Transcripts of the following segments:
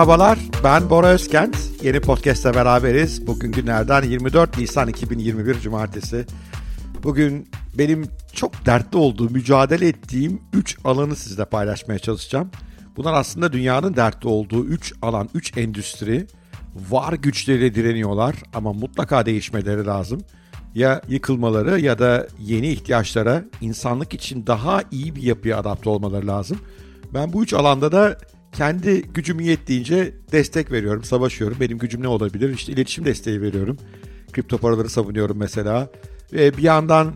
Merhabalar, ben Bora Özkent. Yeni podcast'te beraberiz. Bugün günlerden 24 Nisan 2021 Cumartesi. Bugün benim çok dertli olduğu, mücadele ettiğim 3 alanı sizle paylaşmaya çalışacağım. Bunlar aslında dünyanın dertli olduğu 3 alan, 3 endüstri. Var güçleriyle direniyorlar ama mutlaka değişmeleri lazım. Ya yıkılmaları ya da yeni ihtiyaçlara insanlık için daha iyi bir yapıya adapte olmaları lazım. Ben bu üç alanda da kendi gücüm yettiğince destek veriyorum, savaşıyorum. Benim gücüm ne olabilir? İşte iletişim desteği veriyorum. Kripto paraları savunuyorum mesela. Ve bir yandan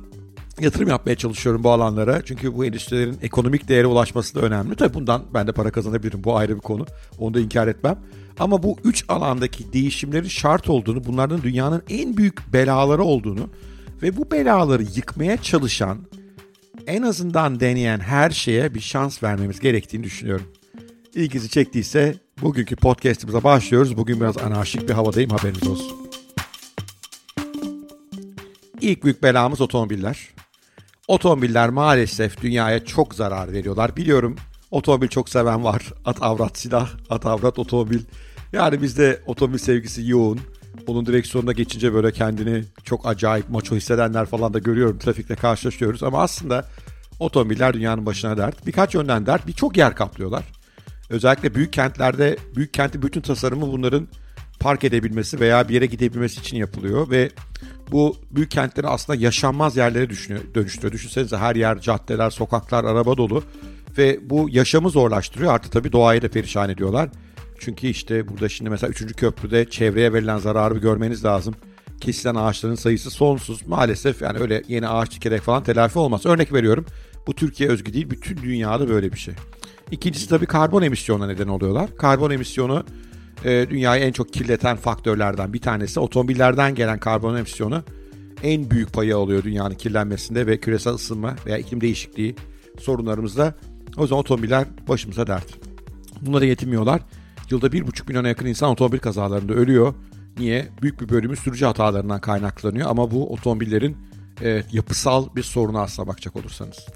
yatırım yapmaya çalışıyorum bu alanlara. Çünkü bu endüstrilerin ekonomik değere ulaşması da önemli. Tabii bundan ben de para kazanabilirim. Bu ayrı bir konu. Onu da inkar etmem. Ama bu üç alandaki değişimlerin şart olduğunu, bunların dünyanın en büyük belaları olduğunu ve bu belaları yıkmaya çalışan, en azından deneyen her şeye bir şans vermemiz gerektiğini düşünüyorum. İlginizi çektiyse bugünkü podcastımıza başlıyoruz. Bugün biraz anarşik bir havadayım haberiniz olsun. İlk büyük belamız otomobiller. Otomobiller maalesef dünyaya çok zarar veriyorlar. Biliyorum otomobil çok seven var. At avrat silah, at avrat otomobil. Yani bizde otomobil sevgisi yoğun. Onun direksiyonuna geçince böyle kendini çok acayip maço hissedenler falan da görüyorum. Trafikte karşılaşıyoruz ama aslında otomobiller dünyanın başına dert. Birkaç yönden dert. Birçok yer kaplıyorlar. Özellikle büyük kentlerde büyük kenti bütün tasarımı bunların park edebilmesi veya bir yere gidebilmesi için yapılıyor ve bu büyük kentleri aslında yaşanmaz yerlere dönüştürüyor. Düşünsenize her yer caddeler, sokaklar, araba dolu ve bu yaşamı zorlaştırıyor. Artı tabii doğayı da perişan ediyorlar. Çünkü işte burada şimdi mesela 3. köprüde çevreye verilen zararı görmeniz lazım. Kesilen ağaçların sayısı sonsuz. Maalesef yani öyle yeni ağaç dikerek falan telafi olmaz. Örnek veriyorum. Bu Türkiye özgü değil. Bütün dünyada böyle bir şey. İkincisi tabii karbon emisyonuna neden oluyorlar. Karbon emisyonu e, dünyayı en çok kirleten faktörlerden bir tanesi. Otomobillerden gelen karbon emisyonu en büyük payı alıyor dünyanın kirlenmesinde ve küresel ısınma veya iklim değişikliği sorunlarımızda. O zaman otomobiller başımıza dert. Bunlara yetinmiyorlar. Yılda 1,5 milyona yakın insan otomobil kazalarında ölüyor. Niye? Büyük bir bölümü sürücü hatalarından kaynaklanıyor ama bu otomobillerin e, yapısal bir sorunu aslına bakacak olursanız.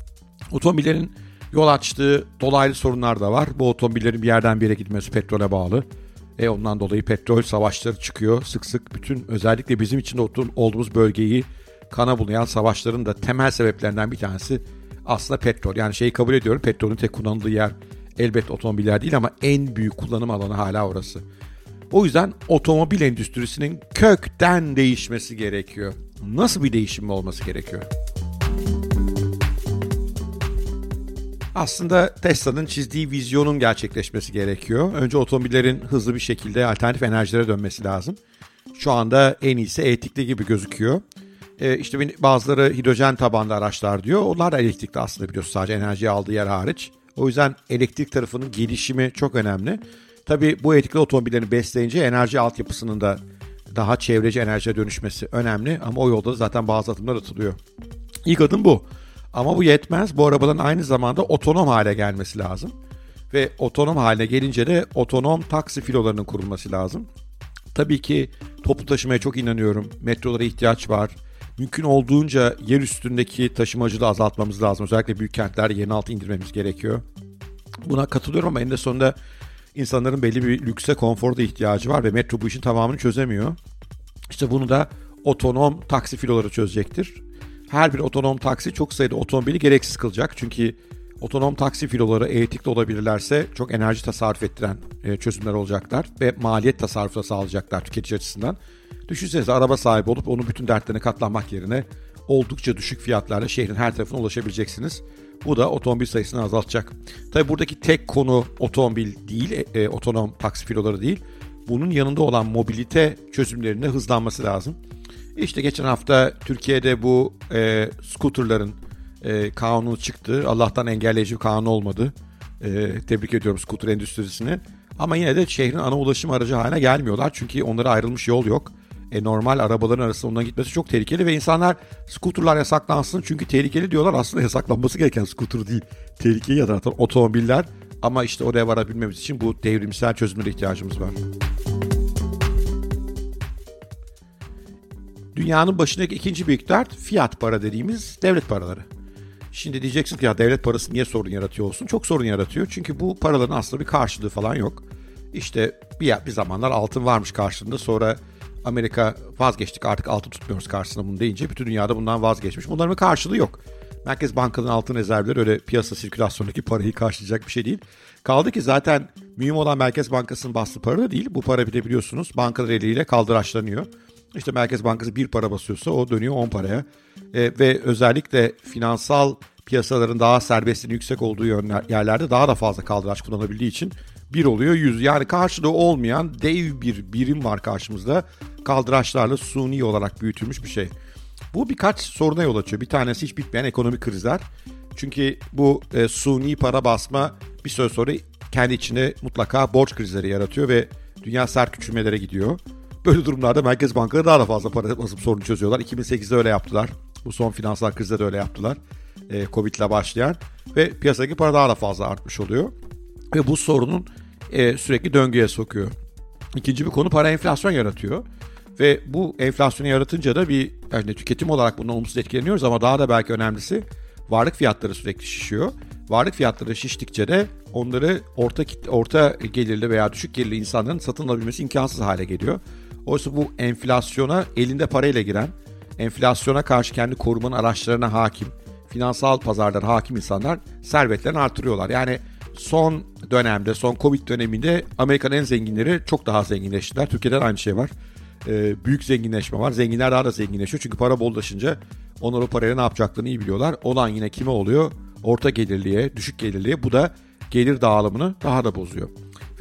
Otomobillerin yol açtığı dolaylı sorunlar da var. Bu otomobillerin bir yerden bir yere gitmesi petrole bağlı. E ondan dolayı petrol savaşları çıkıyor. Sık sık bütün özellikle bizim içinde olduğumuz bölgeyi kana bulayan savaşların da temel sebeplerinden bir tanesi aslında petrol. Yani şeyi kabul ediyorum petrolün tek kullanıldığı yer elbette otomobiller değil ama en büyük kullanım alanı hala orası. O yüzden otomobil endüstrisinin kökten değişmesi gerekiyor. Nasıl bir değişim olması gerekiyor? Aslında Tesla'nın çizdiği vizyonun gerçekleşmesi gerekiyor. Önce otomobillerin hızlı bir şekilde alternatif enerjilere dönmesi lazım. Şu anda en iyisi elektrikli gibi gözüküyor. Ee, işte bazıları hidrojen tabanlı araçlar diyor. Onlar da elektrikli aslında biliyorsun sadece enerji aldığı yer hariç. O yüzden elektrik tarafının gelişimi çok önemli. Tabii bu elektrikli otomobillerini besleyince enerji altyapısının da daha çevreci enerjiye dönüşmesi önemli. Ama o yolda da zaten bazı adımlar atılıyor. İlk adım bu. Ama bu yetmez. Bu arabaların aynı zamanda otonom hale gelmesi lazım. Ve otonom haline gelince de otonom taksi filolarının kurulması lazım. Tabii ki toplu taşımaya çok inanıyorum. Metrolara ihtiyaç var. Mümkün olduğunca yer üstündeki taşımacılığı azaltmamız lazım. Özellikle büyük kentlerde yerin altı indirmemiz gerekiyor. Buna katılıyorum ama en de sonunda insanların belli bir lükse, konfor da ihtiyacı var ve metro bu işin tamamını çözemiyor. İşte bunu da otonom taksi filoları çözecektir her bir otonom taksi çok sayıda otomobili gereksiz kılacak. Çünkü otonom taksi filoları elektrikli olabilirlerse çok enerji tasarruf ettiren e, çözümler olacaklar ve maliyet tasarrufu da sağlayacaklar tüketici açısından. Düşünsenize araba sahibi olup onun bütün dertlerine katlanmak yerine oldukça düşük fiyatlarla şehrin her tarafına ulaşabileceksiniz. Bu da otomobil sayısını azaltacak. Tabi buradaki tek konu otomobil değil, e, e, otonom taksi filoları değil. Bunun yanında olan mobilite çözümlerinde hızlanması lazım. İşte geçen hafta Türkiye'de bu e, scooterların e, kanunu çıktı. Allah'tan engelleyici bir kanun olmadı. E, tebrik ediyorum scooter endüstrisini. Ama yine de şehrin ana ulaşım aracı haline gelmiyorlar. Çünkü onlara ayrılmış yol yok. E, normal arabaların arasında ondan gitmesi çok tehlikeli ve insanlar skuterlar yasaklansın çünkü tehlikeli diyorlar. Aslında yasaklanması gereken skuter değil. Tehlikeli yaratan otomobiller. Ama işte oraya varabilmemiz için bu devrimsel çözümlere ihtiyacımız var. Dünyanın başındaki ikinci büyük dert fiyat para dediğimiz devlet paraları. Şimdi diyeceksin ki ya devlet parası niye sorun yaratıyor olsun? Çok sorun yaratıyor. Çünkü bu paraların aslında bir karşılığı falan yok. İşte bir, bir zamanlar altın varmış karşılığında sonra Amerika vazgeçtik artık altın tutmuyoruz karşısında bunu deyince bütün dünyada bundan vazgeçmiş. Bunların bir karşılığı yok. Merkez Banka'nın altın rezervleri öyle piyasa sirkülasyonundaki parayı karşılayacak bir şey değil. Kaldı ki zaten mühim olan Merkez Bankası'nın bastığı para da değil. Bu para bir biliyorsunuz bankalar eliyle kaldıraçlanıyor. İşte Merkez Bankası bir para basıyorsa o dönüyor 10 paraya. E, ve özellikle finansal piyasaların daha serbestliğinin yüksek olduğu yerlerde daha da fazla kaldıraç kullanabildiği için bir oluyor 100. Yani karşılığı olmayan dev bir birim var karşımızda. Kaldıraçlarla suni olarak büyütülmüş bir şey. Bu birkaç soruna yol açıyor. Bir tanesi hiç bitmeyen ekonomik krizler. Çünkü bu e, suni para basma bir süre sonra kendi içinde mutlaka borç krizleri yaratıyor ve dünya sert küçülmelere gidiyor. Böyle durumlarda merkez bankaları daha da fazla para basıp sorunu çözüyorlar. 2008'de öyle yaptılar. Bu son finansal krizde de öyle yaptılar. E, Covid ile başlayan ve piyasadaki para daha da fazla artmış oluyor. Ve bu sorunun e, sürekli döngüye sokuyor. İkinci bir konu para enflasyon yaratıyor. Ve bu enflasyonu yaratınca da bir yani tüketim olarak bundan olumsuz etkileniyoruz ama daha da belki önemlisi varlık fiyatları sürekli şişiyor. Varlık fiyatları şiştikçe de onları orta orta gelirli veya düşük gelirli insanların satın alabilmesi imkansız hale geliyor. Oysa bu enflasyona elinde parayla giren, enflasyona karşı kendi korumanın araçlarına hakim, finansal pazarlara hakim insanlar servetlerini artırıyorlar. Yani son dönemde, son Covid döneminde Amerika'nın en zenginleri çok daha zenginleştiler. Türkiye'de aynı şey var. Ee, büyük zenginleşme var. Zenginler daha da zenginleşiyor. Çünkü para bollaşınca onlar o parayla ne yapacaklarını iyi biliyorlar. Olan yine kime oluyor? Orta gelirliye, düşük gelirliye. Bu da gelir dağılımını daha da bozuyor.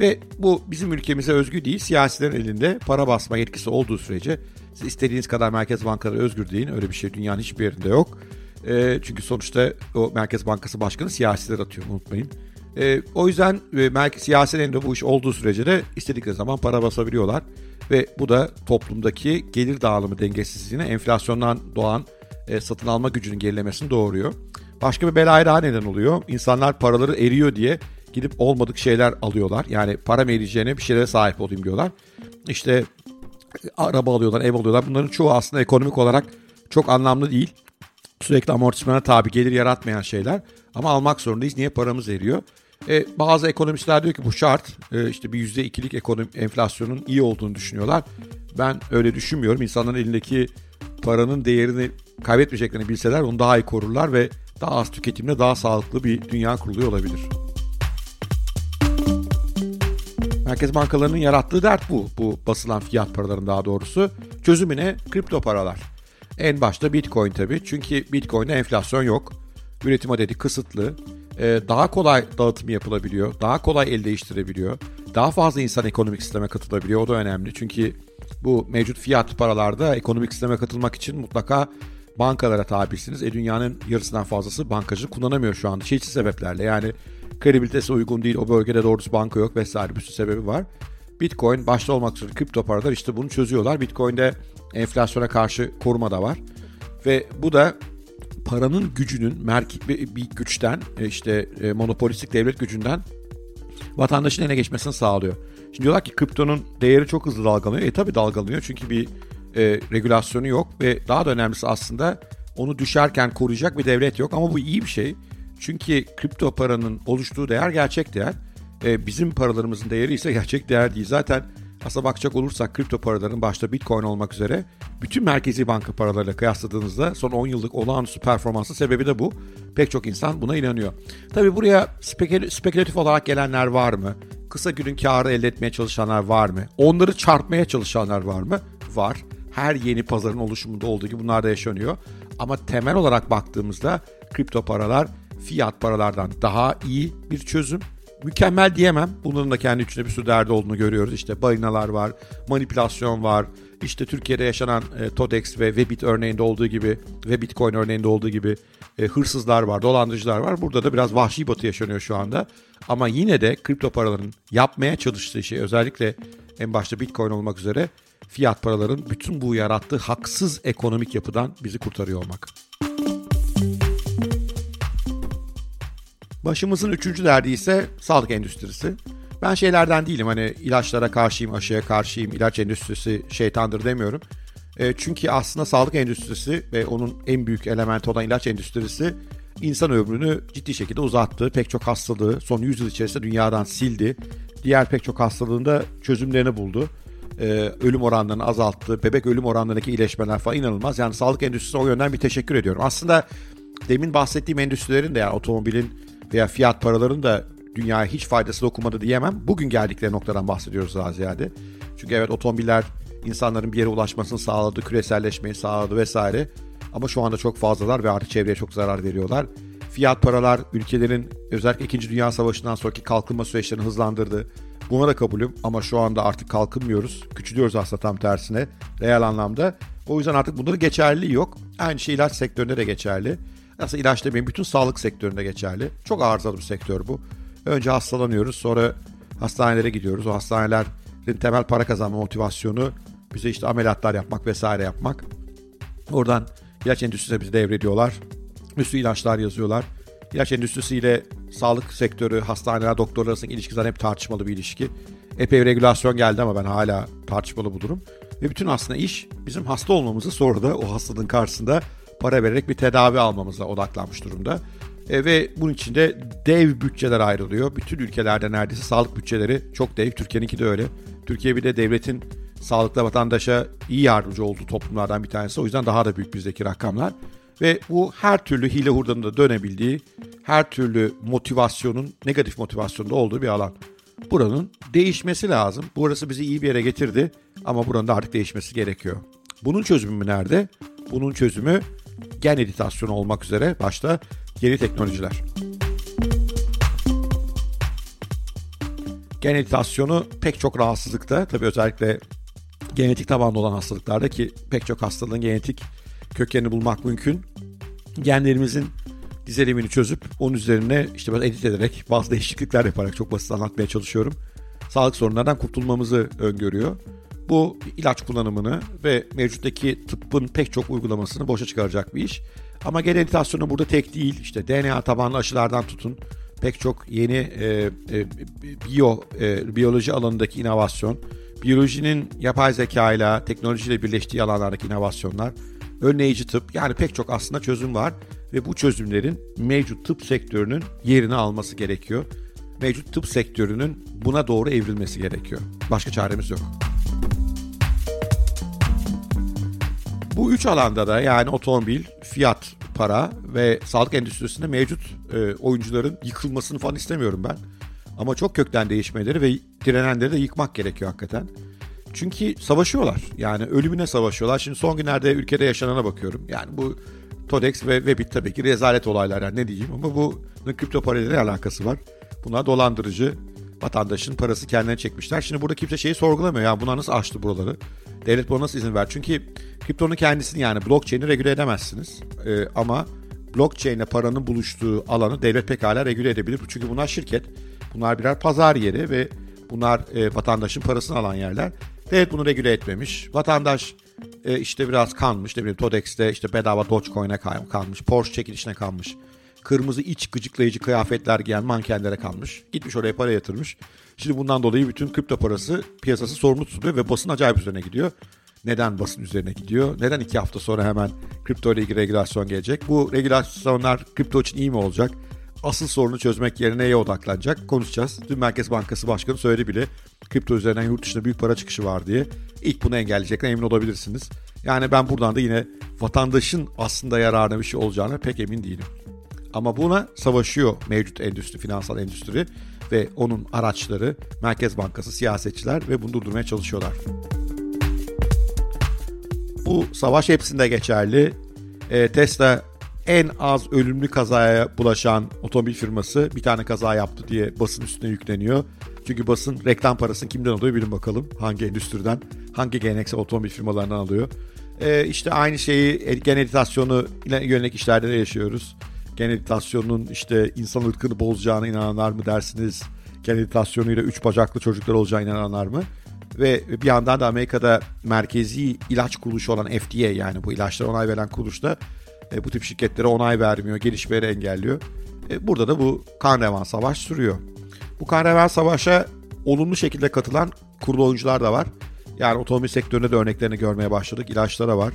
Ve bu bizim ülkemize özgü değil. Siyasilerin elinde para basma yetkisi olduğu sürece siz istediğiniz kadar merkez bankaları özgür deyin. Öyle bir şey dünyanın hiçbir yerinde yok. E, çünkü sonuçta o Merkez Bankası Başkanı siyasiler atıyor unutmayın. E, o yüzden e, merkez, siyasilerin de bu iş olduğu sürece de istedikleri zaman para basabiliyorlar. Ve bu da toplumdaki gelir dağılımı dengesizliğine enflasyondan doğan e, satın alma gücünün gerilemesini doğuruyor. Başka bir belaya daha neden oluyor. İnsanlar paraları eriyor diye gidip olmadık şeyler alıyorlar. Yani para eriyeceğine bir şeylere sahip olayım diyorlar. İşte araba alıyorlar, ev alıyorlar. Bunların çoğu aslında ekonomik olarak çok anlamlı değil. Sürekli amortismana tabi gelir yaratmayan şeyler. Ama almak zorundayız. Niye paramız eriyor? E, bazı ekonomistler diyor ki bu şart. E, işte bir yüzde ikilik ekonomi enflasyonun iyi olduğunu düşünüyorlar. Ben öyle düşünmüyorum. İnsanların elindeki paranın değerini kaybetmeyeceklerini bilseler onu daha iyi korurlar ve daha az tüketimle daha sağlıklı bir dünya kuruluyor olabilir. Merkez bankalarının yarattığı dert bu. Bu basılan fiyat paraların daha doğrusu. Çözümü ne? Kripto paralar. En başta Bitcoin tabii. Çünkü Bitcoin'de enflasyon yok. Üretim adedi kısıtlı. Ee, daha kolay dağıtım yapılabiliyor. Daha kolay el değiştirebiliyor. Daha fazla insan ekonomik sisteme katılabiliyor. O da önemli. Çünkü bu mevcut fiyat paralarda ekonomik sisteme katılmak için mutlaka bankalara tabisiniz. E dünyanın yarısından fazlası bankacı kullanamıyor şu anda çeşitli sebeplerle. Yani kredibilitesi uygun değil, o bölgede doğrusu banka yok vesaire bir sürü sebebi var. Bitcoin başta olmak üzere kripto paralar işte bunu çözüyorlar. Bitcoin'de enflasyona karşı koruma da var. Ve bu da paranın gücünün bir güçten e, işte e, monopolistik devlet gücünden vatandaşın eline geçmesini sağlıyor. Şimdi diyorlar ki kriptonun değeri çok hızlı dalgalanıyor. E tabi dalgalanıyor çünkü bir e, regülasyonu yok ve daha da önemlisi aslında onu düşerken koruyacak bir devlet yok ama bu iyi bir şey. Çünkü kripto paranın oluştuğu değer gerçek değer. E, bizim paralarımızın değeri ise gerçek değer değil. Zaten aslında bakacak olursak kripto paraların başta Bitcoin olmak üzere bütün merkezi banka paralarıyla kıyasladığınızda son 10 yıllık olağanüstü performansı sebebi de bu. Pek çok insan buna inanıyor. Tabii buraya spekül spekülatif olarak gelenler var mı? Kısa günün karı elde etmeye çalışanlar var mı? Onları çarpmaya çalışanlar var mı? Var. Her yeni pazarın oluşumunda olduğu gibi bunlar da yaşanıyor. Ama temel olarak baktığımızda kripto paralar fiyat paralardan daha iyi bir çözüm. Mükemmel diyemem. Bunların da kendi içinde bir sürü derdi olduğunu görüyoruz. İşte balinalar var, manipülasyon var. İşte Türkiye'de yaşanan e, Todex ve Webit örneğinde olduğu gibi ve Bitcoin örneğinde olduğu gibi e, hırsızlar var, dolandırıcılar var. Burada da biraz vahşi batı yaşanıyor şu anda. Ama yine de kripto paraların yapmaya çalıştığı şey özellikle en başta Bitcoin olmak üzere fiyat paraların bütün bu yarattığı haksız ekonomik yapıdan bizi kurtarıyor olmak. Başımızın üçüncü derdi ise sağlık endüstrisi. Ben şeylerden değilim hani ilaçlara karşıyım, aşıya karşıyım, ilaç endüstrisi şeytandır demiyorum. E, çünkü aslında sağlık endüstrisi ve onun en büyük elementi olan ilaç endüstrisi insan ömrünü ciddi şekilde uzattı. Pek çok hastalığı son 100 yıl içerisinde dünyadan sildi. diğer pek çok hastalığında çözümlerini buldu. Ee, ölüm oranlarını azalttı. Bebek ölüm oranlarındaki iyileşmeler falan inanılmaz. Yani sağlık endüstrisine o yönden bir teşekkür ediyorum. Aslında demin bahsettiğim endüstrilerin de yani otomobilin veya fiyat paraların da dünyaya hiç faydası dokunmadı diyemem. Bugün geldikleri noktadan bahsediyoruz daha ziyade. Çünkü evet otomobiller insanların bir yere ulaşmasını sağladı, küreselleşmeyi sağladı vesaire. Ama şu anda çok fazlalar ve artık çevreye çok zarar veriyorlar. Fiyat paralar ülkelerin özellikle 2. Dünya Savaşı'ndan sonraki kalkınma süreçlerini hızlandırdı. Buna da kabulüm ama şu anda artık kalkınmıyoruz. Küçülüyoruz aslında tam tersine reel anlamda. O yüzden artık bunların geçerliliği yok. Aynı şey ilaç sektöründe de geçerli. Aslında ilaç demeyin bütün sağlık sektöründe geçerli. Çok arızalı bir sektör bu. Önce hastalanıyoruz sonra hastanelere gidiyoruz. O hastanelerin temel para kazanma motivasyonu bize işte ameliyatlar yapmak vesaire yapmak. Oradan ilaç endüstrisine bizi devrediyorlar. Üstü ilaçlar yazıyorlar. İlaç endüstrisiyle sağlık sektörü, hastaneler, doktorlar arasındaki ilişki zaten hep tartışmalı bir ilişki. Epey regülasyon geldi ama ben hala tartışmalı bu durum. Ve bütün aslında iş bizim hasta olmamızı sonra da o hastalığın karşısında para vererek bir tedavi almamıza odaklanmış durumda. E, ve bunun için de dev bütçeler ayrılıyor. Bütün ülkelerde neredeyse sağlık bütçeleri çok dev. Türkiye'ninki de öyle. Türkiye bir de devletin sağlıklı vatandaşa iyi yardımcı olduğu toplumlardan bir tanesi. O yüzden daha da büyük bizdeki rakamlar. Ve bu her türlü hile hurdanın da dönebildiği, her türlü motivasyonun, negatif motivasyonda olduğu bir alan. Buranın değişmesi lazım. Burası bizi iyi bir yere getirdi ama buranın da artık değişmesi gerekiyor. Bunun çözümü nerede? Bunun çözümü gen editasyonu olmak üzere başta yeni teknolojiler. Gen editasyonu pek çok rahatsızlıkta, tabii özellikle genetik tabanlı olan hastalıklarda ki pek çok hastalığın genetik kökenini bulmak mümkün. Genlerimizin dizelimini çözüp onun üzerine işte böyle edit ederek bazı değişiklikler yaparak çok basit anlatmaya çalışıyorum. Sağlık sorunlardan kurtulmamızı öngörüyor. Bu ilaç kullanımını ve mevcuttaki tıbbın pek çok uygulamasını boşa çıkaracak bir iş. Ama gen editasyonu burada tek değil. İşte DNA tabanlı aşılardan tutun pek çok yeni e, e, biyo e, biyoloji alanındaki inovasyon, biyolojinin yapay zeka ile teknolojiyle birleştiği alanlardaki inovasyonlar, önleyici tıp yani pek çok aslında çözüm var ve bu çözümlerin mevcut tıp sektörünün yerini alması gerekiyor. Mevcut tıp sektörünün buna doğru evrilmesi gerekiyor. Başka çaremiz yok. Bu üç alanda da yani otomobil, fiyat, para ve sağlık endüstrisinde mevcut e, oyuncuların yıkılmasını falan istemiyorum ben. Ama çok kökten değişmeleri ve direnenleri de yıkmak gerekiyor hakikaten. Çünkü savaşıyorlar. Yani ölümüne savaşıyorlar. Şimdi son günlerde ülkede yaşanana bakıyorum. Yani bu Todex ve Webit tabii ki rezalet olaylar yani ne diyeyim ama bu kripto parayla alakası var. Bunlar dolandırıcı. Vatandaşın parası kendine çekmişler. Şimdi burada kimse şeyi sorgulamıyor. Ya bunlar nasıl açtı buraları? Devlet buna nasıl izin ver? Çünkü kriptonun kendisini yani blockchain'i regüle edemezsiniz. Ee, ama blockchain ile paranın buluştuğu alanı devlet pekala regüle edebilir. Çünkü bunlar şirket. Bunlar birer pazar yeri ve bunlar e, vatandaşın parasını alan yerler. Devlet bunu regüle etmemiş. Vatandaş e, işte biraz kanmış. Ne bileyim Todex'te işte bedava Dogecoin'e kalmış. Porsche çekilişine kalmış. Kırmızı iç gıcıklayıcı kıyafetler giyen mankenlere kalmış. Gitmiş oraya para yatırmış. Şimdi bundan dolayı bütün kripto parası piyasası sorumlu tutuluyor ve basın acayip üzerine gidiyor. Neden basın üzerine gidiyor? Neden iki hafta sonra hemen kripto ile ilgili regülasyon gelecek? Bu regülasyonlar kripto için iyi mi olacak? Asıl sorunu çözmek yerine neye odaklanacak? Konuşacağız. Dün Merkez Bankası Başkanı söyledi bile kripto üzerinden yurt dışında büyük para çıkışı var diye. İlk bunu engelleyecekler emin olabilirsiniz. Yani ben buradan da yine vatandaşın aslında yararına bir şey olacağına pek emin değilim. Ama buna savaşıyor mevcut endüstri, finansal endüstri ve onun araçları, Merkez Bankası, siyasetçiler ve bunu durdurmaya çalışıyorlar. Bu savaş hepsinde geçerli. E, Tesla en az ölümlü kazaya bulaşan otomobil firması bir tane kaza yaptı diye basın üstüne yükleniyor. Çünkü basın reklam parasını kimden alıyor bilin bakalım. Hangi endüstriden, hangi geleneksel otomobil firmalarından alıyor. E, işte aynı şeyi gen editasyonu yönelik işlerde de yaşıyoruz. Gen editasyonunun işte insan ırkını bozacağına inananlar mı dersiniz? Gen editasyonuyla üç bacaklı çocuklar olacağına inananlar mı? Ve bir yandan da Amerika'da merkezi ilaç kuruluşu olan FDA yani bu ilaçlara onay veren kuruluş da e, bu tip şirketlere onay vermiyor, gelişmeleri engelliyor. E, burada da bu kan savaş sürüyor. Bu kan savaşa olumlu şekilde katılan kurulu oyuncular da var. Yani otomobil sektöründe de örneklerini görmeye başladık. İlaçlara var.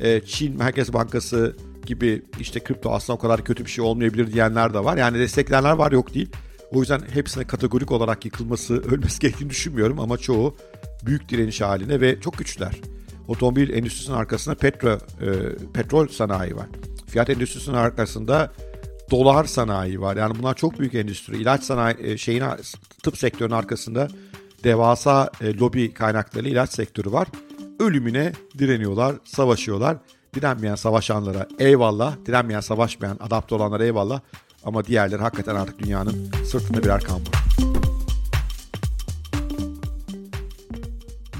E, Çin Merkez Bankası gibi işte kripto aslında o kadar kötü bir şey olmayabilir diyenler de var. Yani destekleyenler var yok değil. O yüzden hepsine kategorik olarak yıkılması, ölmesi gerektiğini düşünmüyorum ama çoğu büyük direniş haline ve çok güçler. Otomobil endüstrisinin arkasında petro, e, petrol sanayi var. Fiyat endüstrisinin arkasında dolar sanayi var. Yani bunlar çok büyük endüstri. İlaç sanayi e, şeyin tıp sektörünün arkasında devasa e, lobi kaynakları ilaç sektörü var. Ölümüne direniyorlar, savaşıyorlar. Direnmeyen savaşanlara eyvallah, direnmeyen savaşmayan, adapte olanlara eyvallah. Ama diğerleri hakikaten artık dünyanın sırtında birer kambur.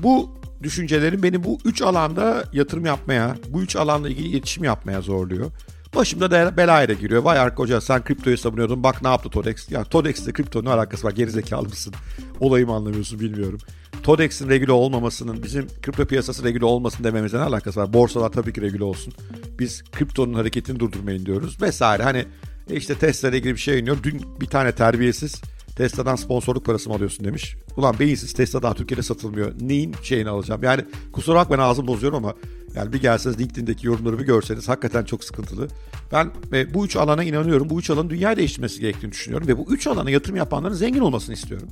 Bu düşüncelerim beni bu üç alanda yatırım yapmaya, bu üç alanda ilgili iletişim yapmaya zorluyor. Başımda da belaya da giriyor. Vay arka sen kriptoyu savunuyordun bak ne yaptı Todex. Ya Todex'le kripto ne alakası var gerizekalı mısın? Olayımı anlamıyorsun bilmiyorum. Todex'in regüle olmamasının bizim kripto piyasası regüle olmasın dememize ne alakası var? Borsalar tabii ki regüle olsun. Biz kriptonun hareketini durdurmayın diyoruz vesaire. Hani e işte Tesla ilgili bir şey iniyor. Dün bir tane terbiyesiz Tesla'dan sponsorluk parası mı alıyorsun demiş. Ulan beyinsiz Tesla daha Türkiye'de satılmıyor. Neyin şeyini alacağım? Yani kusura bakmayın ağzım bozuyorum ama yani bir gelseniz LinkedIn'deki yorumları bir görseniz hakikaten çok sıkıntılı. Ben e, bu üç alana inanıyorum. Bu üç alanın dünyayı değiştirmesi gerektiğini düşünüyorum. Ve bu üç alana yatırım yapanların zengin olmasını istiyorum.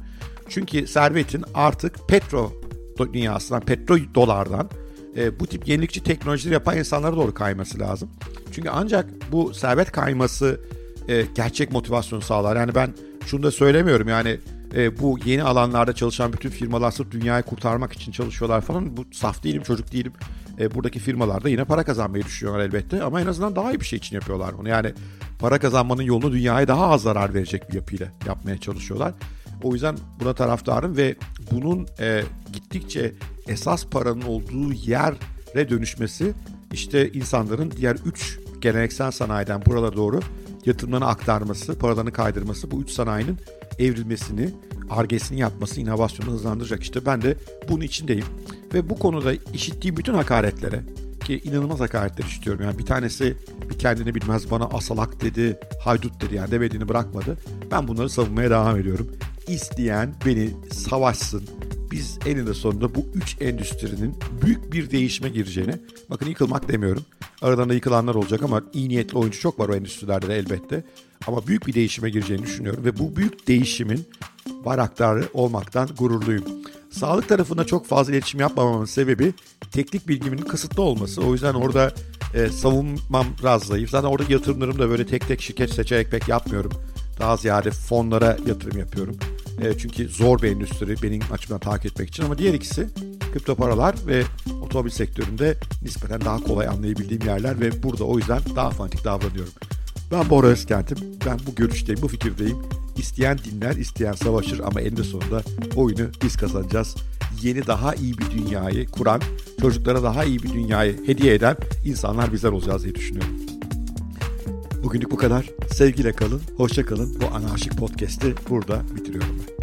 Çünkü servetin artık petro dünyasından, petro dolardan e, bu tip yenilikçi teknolojileri yapan insanlara doğru kayması lazım. Çünkü ancak bu servet kayması e, gerçek motivasyon sağlar. Yani ben şunu da söylemiyorum yani e, bu yeni alanlarda çalışan bütün firmalar sırf dünyayı kurtarmak için çalışıyorlar falan. Bu saf değilim, çocuk değilim. E, buradaki firmalar da yine para kazanmayı düşünüyorlar elbette ama en azından daha iyi bir şey için yapıyorlar bunu. Yani para kazanmanın yolunu dünyaya daha az zarar verecek bir yapıyla yapmaya çalışıyorlar. O yüzden buna taraftarım ve bunun e, gittikçe esas paranın olduğu yere dönüşmesi işte insanların diğer üç geleneksel sanayiden buralara doğru yatırımlarını aktarması, paralarını kaydırması bu üç sanayinin evrilmesini, argesini yapması, inovasyonu hızlandıracak. İşte ben de bunun içindeyim. Ve bu konuda işittiğim bütün hakaretlere ki inanılmaz hakaretler işitiyorum. Yani bir tanesi bir kendini bilmez bana asalak dedi, haydut dedi yani demediğini bırakmadı. Ben bunları savunmaya devam ediyorum. İsteyen beni savaşsın, biz eninde sonunda bu üç endüstrinin büyük bir değişime gireceğini, bakın yıkılmak demiyorum. Aralarında yıkılanlar olacak ama iyi niyetli oyuncu çok var o endüstrilerde de elbette. Ama büyük bir değişime gireceğini düşünüyorum ve bu büyük değişimin bayraktarı olmaktan gururluyum. Sağlık tarafında çok fazla iletişim yapmamamın sebebi teknik bilgimin kısıtlı olması. O yüzden orada e, savunmam biraz zayıf. Zaten orada yatırımlarım da böyle tek tek şirket seçerek pek yapmıyorum. Daha ziyade fonlara yatırım yapıyorum. E, çünkü zor bir endüstri benim açımdan takip etmek için ama diğer ikisi kripto paralar ve otomobil sektöründe nispeten daha kolay anlayabildiğim yerler ve burada o yüzden daha fanatik davranıyorum. Ben Bora Özkent'im. Ben bu görüşteyim, bu fikirdeyim. İsteyen dinler, isteyen savaşır ama eninde sonunda oyunu biz kazanacağız. Yeni daha iyi bir dünyayı kuran, çocuklara daha iyi bir dünyayı hediye eden insanlar bizler olacağız diye düşünüyorum. Bugünlük bu kadar. Sevgiyle kalın, hoşça kalın. Bu anarşik podcast'i burada bitiriyorum ben.